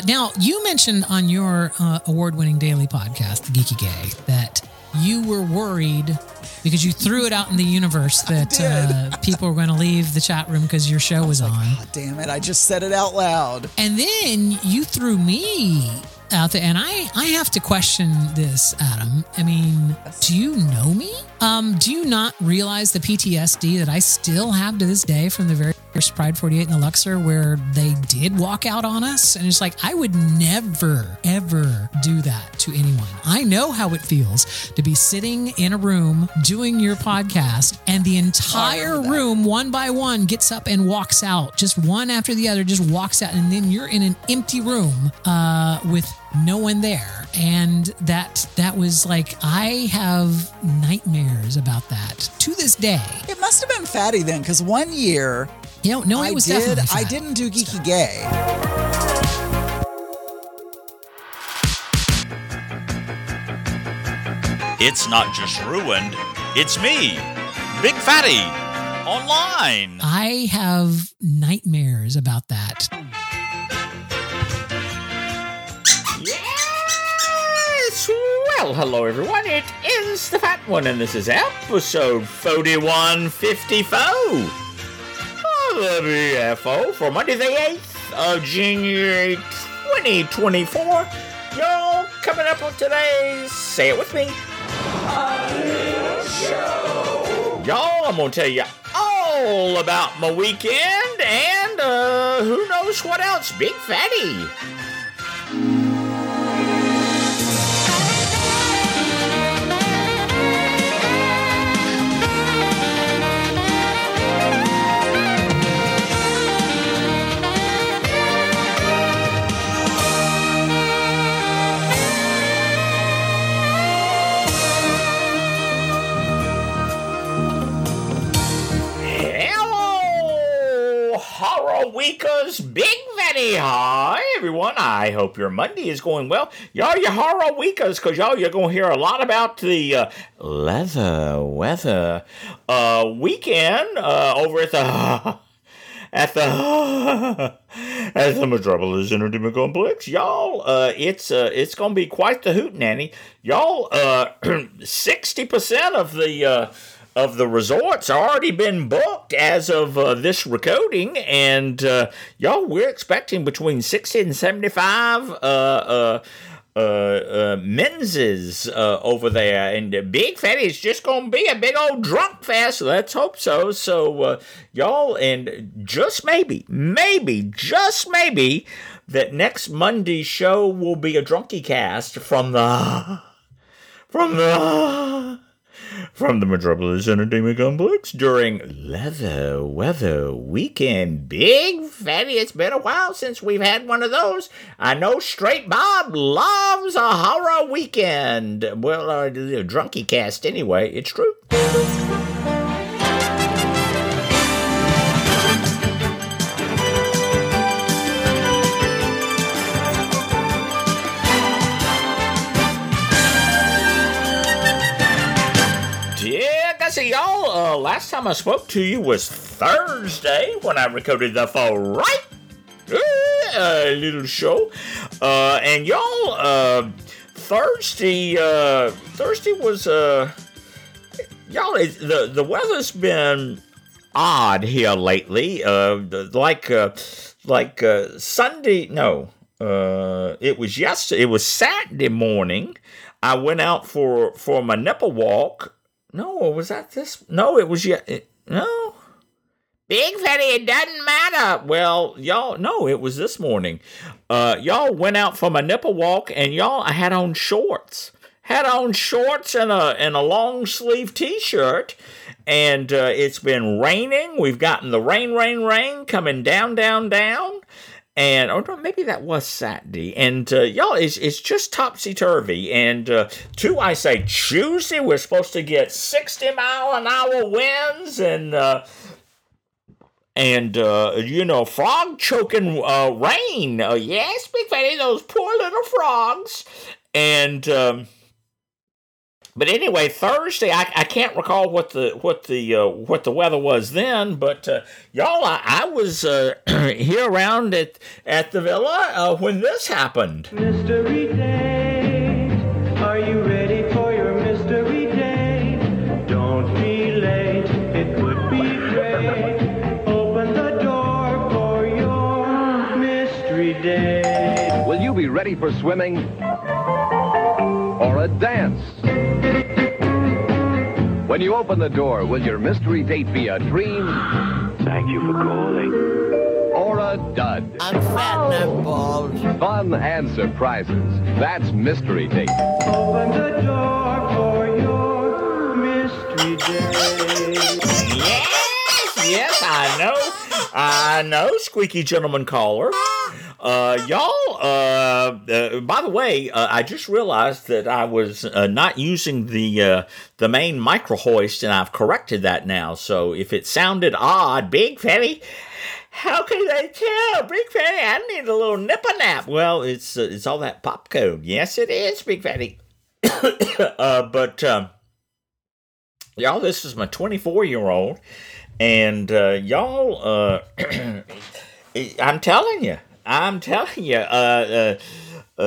Uh, now, you mentioned on your uh, award winning daily podcast, The Geeky Gay, that you were worried because you threw it out in the universe that uh, people were going to leave the chat room because your show was, was like, on. Oh, damn it. I just said it out loud. And then you threw me out there and I, I have to question this adam i mean do you know me um, do you not realize the ptsd that i still have to this day from the very pride 48 in the luxor where they did walk out on us. And it's like i would never ever do that to anyone. I know how it feels to be sitting in a room doing your podcast and the entire room one by one gets up and walks out. Just one after the other just walks out. And then you're in an empty room uh, with no one there. And that that was like i have nightmares about that to this day. It must have been fatty then because one year you know no it was did, definitely i didn't do geeky gay. It's not just ruined it's me big fatty online. I have nightmares about that. Yes! Well, hello everyone, it is the Fat One, and this is episode 4154 BFO for Monday the 8th of January 2024. Y'all coming up on today's, say it with me, Y'all, I'm gonna tell you all about my weekend and uh, who knows what else, Big Fatty. I hope your Monday is going well. Y'all, your horror weekers, because y'all, you're going to hear a lot about the uh, leather weather uh, weekend uh, over at the. At the at the Metropolis Entertainment Complex, y'all, uh, it's uh, it's gonna be quite the hoot nanny, y'all. Uh, sixty percent of the uh, of the resorts already been booked as of uh, this recording, and uh, y'all, we're expecting between 60 and 75 uh, uh, uh, uh, menses over there, and Big Fatty is just gonna be a big old drunk fest. Let's hope so. So, y'all, and just maybe, maybe, just maybe, that next Monday's show will be a drunky cast from the from the from the Metropolis Entertainment Complex during Leather Weather Weekend. Big fatty, it's been a while since we've had one of those. I know Straight Bob loves a horror weekend. Well, uh, drunky cast anyway, it's true. Last time I spoke to you was Thursday when I recorded the fall right uh, little show. Uh, and y'all, uh, Thursday, uh, Thursday was uh, y'all. The the weather's been odd here lately. Uh, like uh, like uh, Sunday. No, uh, it was yesterday. It was Saturday morning. I went out for for my nipple walk no, was that this? No, it was yet. It, no. Big Fatty, it doesn't matter. Well, y'all, no, it was this morning. Uh, y'all went out for my nipple walk, and y'all, I had on shorts. Had on shorts and a and a long sleeve T-shirt, and uh, it's been raining. We've gotten the rain, rain, rain coming down, down, down and or maybe that was Saturday. And uh, y'all, it's, it's just topsy turvy. And uh, two, I say Tuesday, we're supposed to get 60 mile an hour winds and. Uh, and uh, you know, frog choking uh, rain. Uh, yes, Big Fatty, those poor little frogs. And um, but anyway, Thursday I, I can't recall what the what the uh, what the weather was then, but uh, y'all I, I was uh, here around at at the villa uh, when this happened. Mystery date. Are you ready for your mystery date? Don't be late. It would be great. Open the door for your mystery date. Will you be ready for swimming or a dance? When you open the door, will your mystery date be a dream Thank you for calling. or a dud? I'm fat and I'm bald. Fun and surprises. That's mystery date. Open the door for your mystery date. Yes, yes, I know, I know, squeaky gentleman caller. Uh, y'all, uh, uh, by the way, uh, I just realized that I was uh, not using the uh, the main micro hoist, and I've corrected that now. So if it sounded odd, Big Fatty, how can they tell? Big Fatty, I need a little nipper nap. Well, it's it's all that pop code. Yes, it is, Big Fatty. uh, but um, y'all, this is my 24 year old, and y'all, I'm telling you, I'm telling you, uh, uh, uh,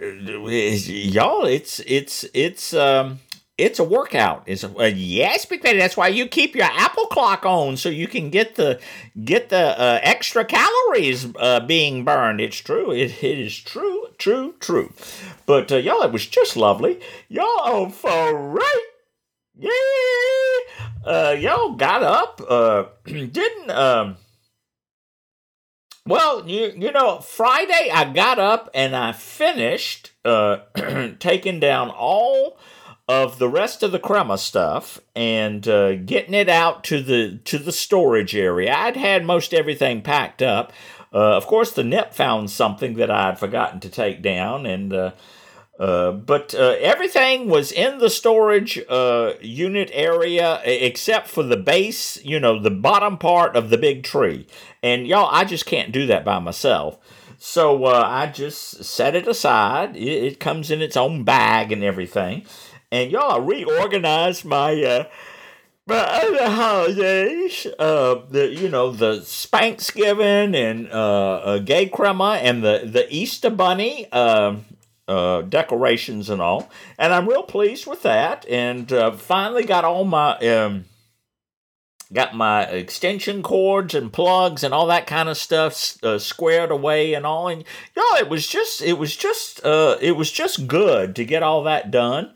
uh, y'all, it's it's it's um. It's a workout. It's a, uh, yes, Big Fatty. That's why you keep your Apple clock on so you can get the get the uh, extra calories uh, being burned. It's true. It, it is true, true, true. But uh, y'all, it was just lovely. Y'all on for right. Yeah. Uh, y'all got up. Uh, didn't um. Well, you you know, Friday I got up and I finished uh taking down all of the rest of the Chrima stuff and uh, getting it out to the to the storage area. I'd had most everything packed up. Uh, of course, the nip found something that I'd forgotten to take down, and uh, but uh, everything was in the storage uh, unit area except for the base, you know, the bottom part of the big tree. And y'all, I just can't do that by myself. So uh, I just set it aside. It, it comes in its own bag and everything. And y'all, I reorganized my. Uh, my holidays, the you know the Spanksgiving and Gay Chrima and the the Easter Bunny, um uh, decorations and all, and I'm real pleased with that. And uh, finally got all my um, got my extension cords and plugs and all that kind of stuff uh, squared away and all. And y'all, it was just it was just uh, it was just good to get all that done.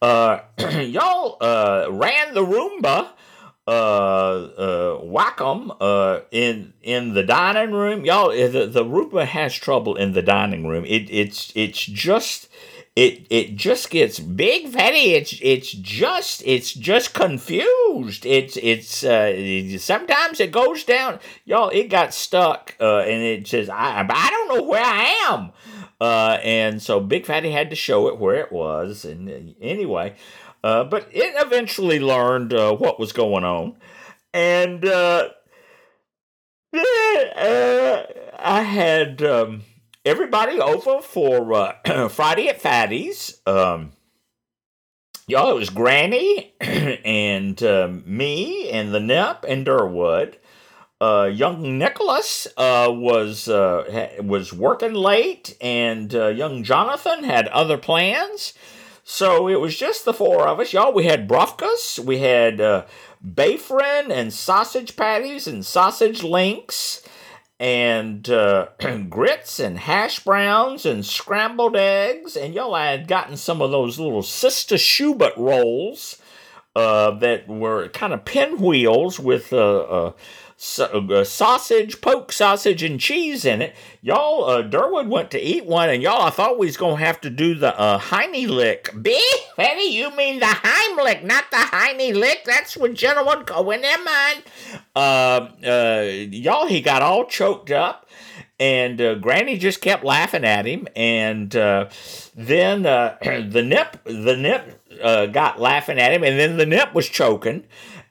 Uh, y'all ran the Roomba uh uh Wacom uh in in the dining room. Y'all uh, the, the Roomba has trouble in the dining room. It it's it's just it it just gets big fatty. It's it's just it's just confused. It's it's uh sometimes it goes down. Y'all it got stuck uh and it says I I don't know where I am. Uh and so Big Fatty had to show it where it was. And uh, anyway uh, but it eventually learned uh, what was going on. And uh, uh, I had um, everybody over for uh, Friday at Fatty's. Um, y'all, it was Granny and uh, me and the Nip and Durwood. Uh, young Nicholas uh, was uh, ha- was working late, and young Jonathan had other plans. So it was just the four of us, y'all. We had brofkas, we had uh, and sausage patties and sausage links, and uh, grits and hash browns and scrambled eggs. And y'all I had gotten some of those little Sister Schubert rolls uh, that were kind of pinwheels with uh, sa- uh, sausage, poke sausage, and cheese in it. Y'all, uh, Durwood went to eat one, and y'all, I thought we was gonna have to do the uh, Heine lick. B, Betty, you mean the Heimlich, not the Heine lick? That's what gentlemen go in their mind. Uh, uh, y'all, he got all choked up and uh, Granny just kept laughing at him, and uh, then uh, the nip, the nip uh, got laughing at him, and then the nip was choking.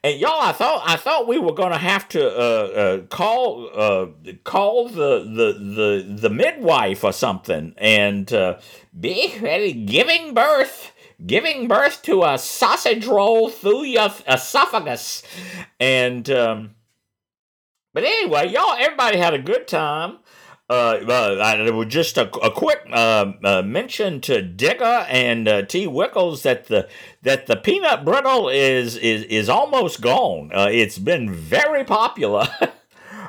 And y'all, I thought I thought we were gonna have to uh, uh, call uh, call the, the the the midwife or something, and uh, be ready giving birth giving birth to a sausage roll through your esophagus. And, um, but anyway, y'all, everybody had a good time. Uh, uh, just a, a quick uh, uh, mention to Digger and uh, T. Wickles that the that the peanut brittle is is is almost gone. Uh, it's been very popular.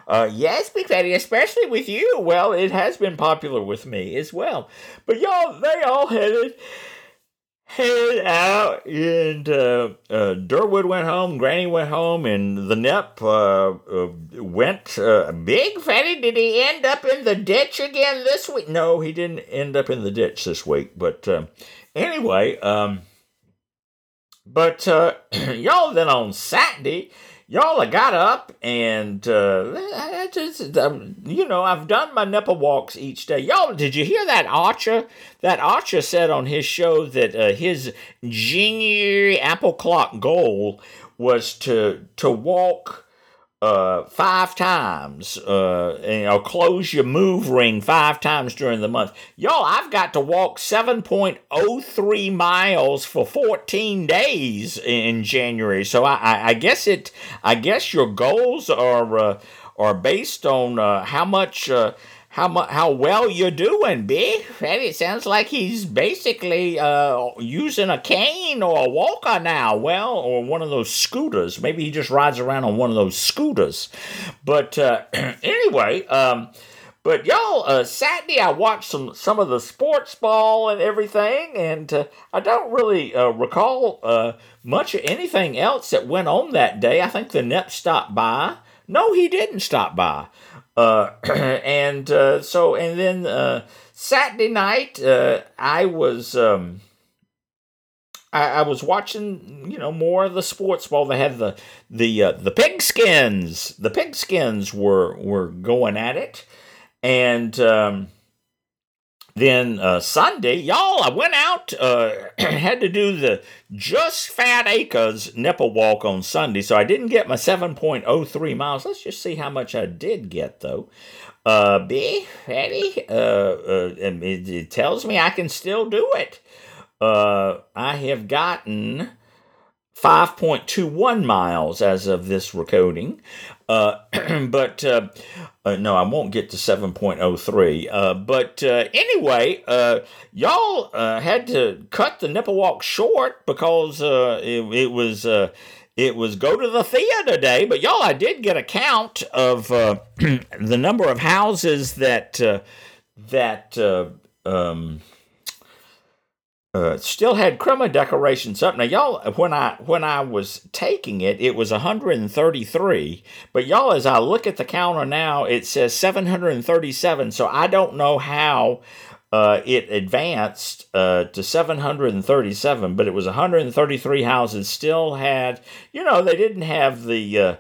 Uh, yes, Big Fatty, especially with you. Well, it has been popular with me as well. But y'all, they all headed headed out, and uh, uh, Durwood went home, Granny went home, and the Nep uh, uh, went. Uh, Big Fatty, did he end up in the ditch again this week? No, he didn't end up in the ditch this week. But um, anyway, um, but uh, y'all then on Saturday y'all I got up and uh, I just um, you know I've done my nipple walks each day. Y'all, did you hear that Archer? That Archer said on his show that uh, his January apple clock goal was to to walk uh, five times, uh, and, or close your move ring five times during the month. Y'all, I've got to walk 7.03 miles for 14 days in January. So I, I, I guess it, I guess your goals are, uh, are based on uh, how much uh, how mu- how well you're doing, Big Fatty. It sounds like he's basically uh, using a cane or a walker now. Well, or one of those scooters. Maybe he just rides around on one of those scooters. But uh, anyway, um, but y'all, uh, Saturday I watched some some of the sports ball and everything, and uh, I don't really uh, recall uh, much of anything else that went on that day. I think the Nep stopped by. No, he didn't stop by. Uh, and uh, so, and then uh, Saturday night, uh, I was um, I, I was watching, you know, more of the sports while They had the the uh, the pigskins. The pigskins were were going at it, and um, then uh, Sunday, y'all, I went out, uh, had to do the Just Fat Acres nipple walk on Sunday, so I didn't get my 7.03 miles. Let's just see how much I did get, though. Uh, B, uh, uh, it, it tells me I can still do it. Uh, I have gotten 5.21 miles as of this recording. Uh, but uh, uh, no, I won't get to 7.03. Uh, but uh, anyway, uh, y'all had to cut the nipple walk short because uh, it, it was. Uh, it was go to the theater day, but y'all, I did get a count of the number of houses that that um, uh, still had Chrima decorations up. Now, y'all, when I when I was taking it, it was 133. But y'all, as I look at the counter now, it says 737. So I don't know how uh, it advanced uh, to 737, but it was 133 houses. Still had, you know, they didn't have the.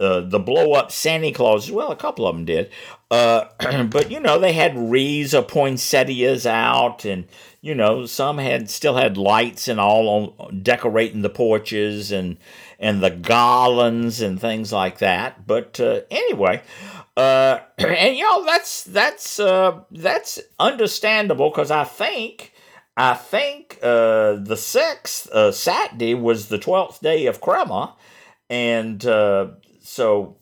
Uh, the blow up Santa Claus. Well, a couple of them did. Uh, but, you know, they had wreaths of poinsettias out and, you know, some had still had lights and all on decorating the porches and and the garlands and things like that. But uh, anyway, uh, and know that's that's uh, that's understandable because I think I think the sixth Saturday was the twelfth day of Chrima, and uh, so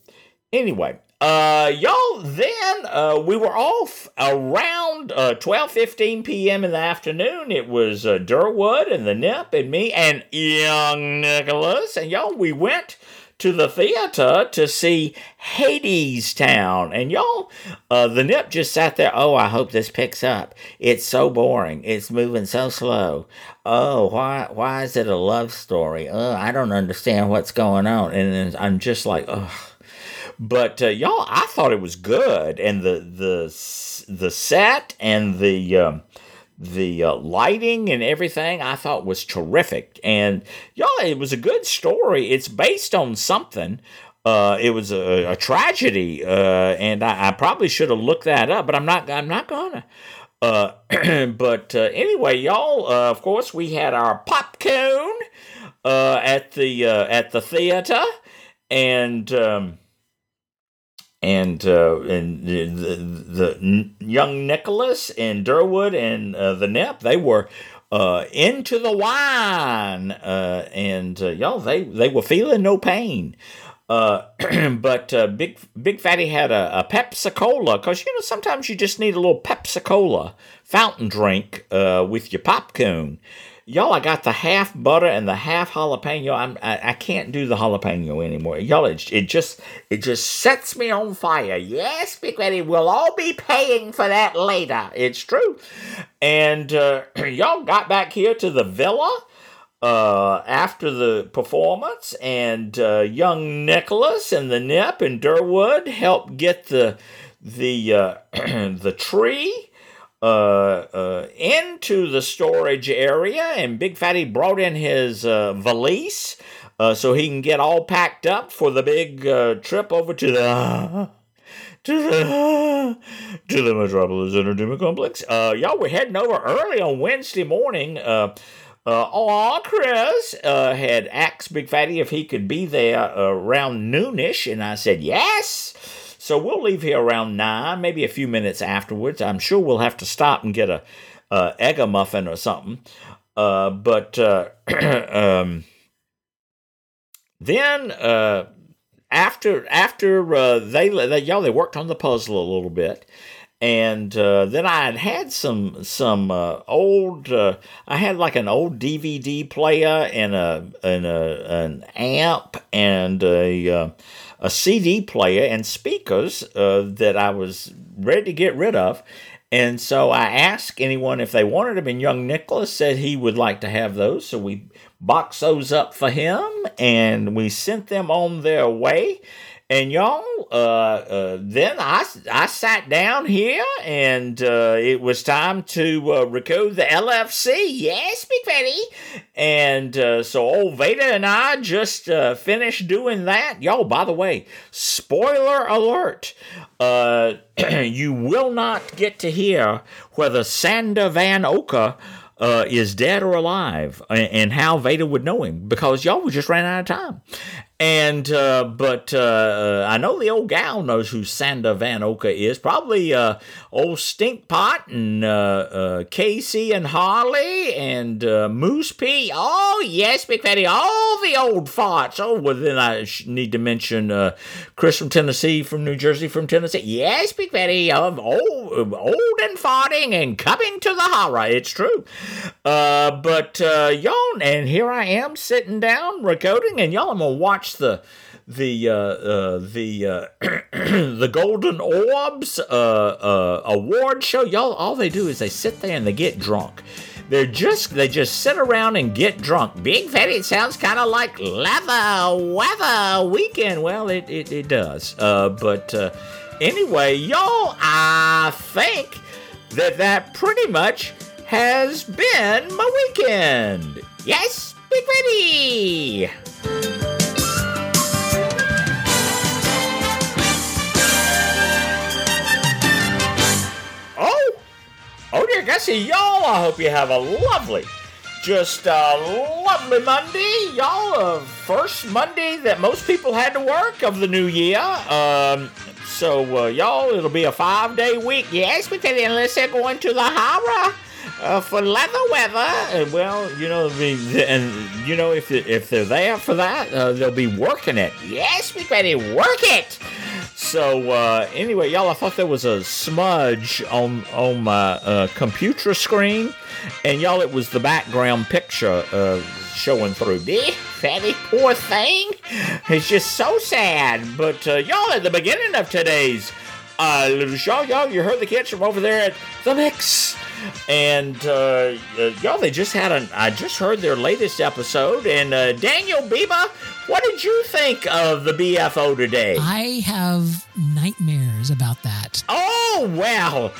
anyway, uh, y'all, then uh, we were off around uh, 12 15 p.m. in the afternoon. It was uh, Durwood and the Nip and me and young Nicholas. And y'all, we went to the theater to see Hadestown. And y'all, uh, the Nip just sat there. Oh, I hope this picks up. It's so boring. It's moving so slow. Oh, why why is it a love story? Oh, I don't understand what's going on. And I'm just like, oh. But uh, y'all, I thought it was good, and the the the set and the um, the uh, lighting and everything I thought was terrific. And y'all, it was a good story. It's based on something. Uh, it was a, a tragedy, uh, and I, I, probably should have looked that up, but I'm not. I'm not gonna. Uh, but uh, anyway, y'all. Uh, of course, we had our popcorn at the at the theater, and. Um, and uh, and the, the, the young Nicholas and Durwood and uh, the Nep they were uh, into the wine, uh, and uh, y'all they they were feeling no pain. Uh, but Big Big Fatty had a, a Pepsi Cola because you know sometimes you just need a little Pepsi Cola fountain drink with your popcorn. Y'all, I got the half butter and the half jalapeno. I'm, I, I can't do the jalapeno anymore. Y'all, it, it just it just sets me on fire. Yes, Big Fatty, we'll all be paying for that later. It's true. And uh, y'all got back here to the villa uh, after the performance, and uh, young Nicholas and the Nip and Durwood helped get the the uh, the tree uh, uh, into the storage area, and Big Fatty brought in his uh, valise uh, so he can get all packed up for the big trip over to the. To the, to the Metropolis Entertainment Complex. Uh, y'all were heading over early on Wednesday morning. Uh, uh, oh, Chris uh, had asked Big Fatty if he could be there uh, around noonish, and I said yes. So we'll leave here around nine, maybe a few minutes afterwards. I'm sure we'll have to stop and get a, a egg muffin or something. Uh, but uh, um, then uh, after after uh, they, they y'all they worked on the puzzle a little bit and uh, then I had had some some uh, old. I had like an old DVD player and a and a an amp and a a CD player and speakers uh, that I was ready to get rid of. And so I asked anyone if they wanted them, and young Nicholas said he would like to have those. So we boxed those up for him, and we sent them on their way. And y'all, uh, uh, then I, I sat down here and uh, it was time to uh, record the LFC. Yes, Big Fatty. And uh, so old Veda and I just uh, finished doing that. Y'all, by the way, spoiler alert. Uh, you will not get to hear whether Sander Vanocur uh, is dead or alive and, and how Veda would know him because y'all just ran out of time. And uh, but uh, I know the old gal knows who Sander Vanocur is. Probably uh, old Stinkpot and uh, uh, Casey and Harley and uh, Moose P. Oh yes, Big Fatty, all the old farts. Oh, well then I need to mention uh, Chris from Tennessee, from New Jersey, from Tennessee. Yes, Big Fatty, of old, old and farting and coming to the horror. It's true. Uh, but uh, y'all, and here I am sitting down recording, and y'all, I'm gonna watch the the uh, uh, the uh, the Golden Orbs uh, uh, award show. Y'all, all they do is they sit there and they get drunk. They're just they just sit around and get drunk. Big fatty. It sounds kind of like leather weather weekend. Well, it it, it does. Uh, but anyway, y'all, I think that that pretty much has been my weekend. Yes, Big Fatty. Gussie, y'all, I hope you have a lovely, just a lovely Monday. Y'all, uh, first Monday that most people had to work of the new year. Um, so, uh, y'all, it'll be a five day week. Yes, then unless they're going to the horror. Uh, for leather weather, uh, well, you know, and you know, if if they're there for that, uh, they'll be working it. Yes, we better work it. So uh, anyway, y'all, I thought there was a smudge on on my uh, computer screen, and y'all, it was the background picture uh, showing through. Eh, fatty, poor thing. It's just so sad. But uh, y'all, at the beginning of today's uh, little show, y'all, you heard the kids from over there at the mix. And uh, uh, y'all, they just had an. I just heard their latest episode. And Daniel Biba, what did you think of the BFO today? I have nightmares about that. Oh wow.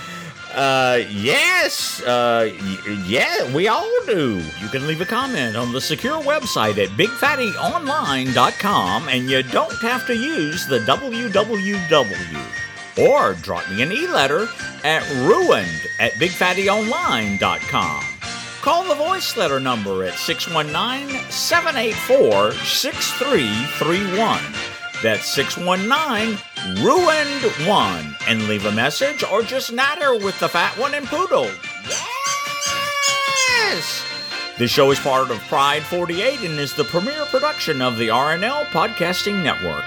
Uh, yes, uh, y- yeah, we all do. You can leave a comment on the secure website at bigfattyonline.com and you don't have to use the www. Or drop me an e-letter at ruined at bigfattyonline.com. Call the voice letter number at 619-784-6331. That's 619 ruined one and leave a message or just natter with the fat one and poodle. Yes! This show is part of Pride 48 and is the premier production of the RNL Podcasting Network.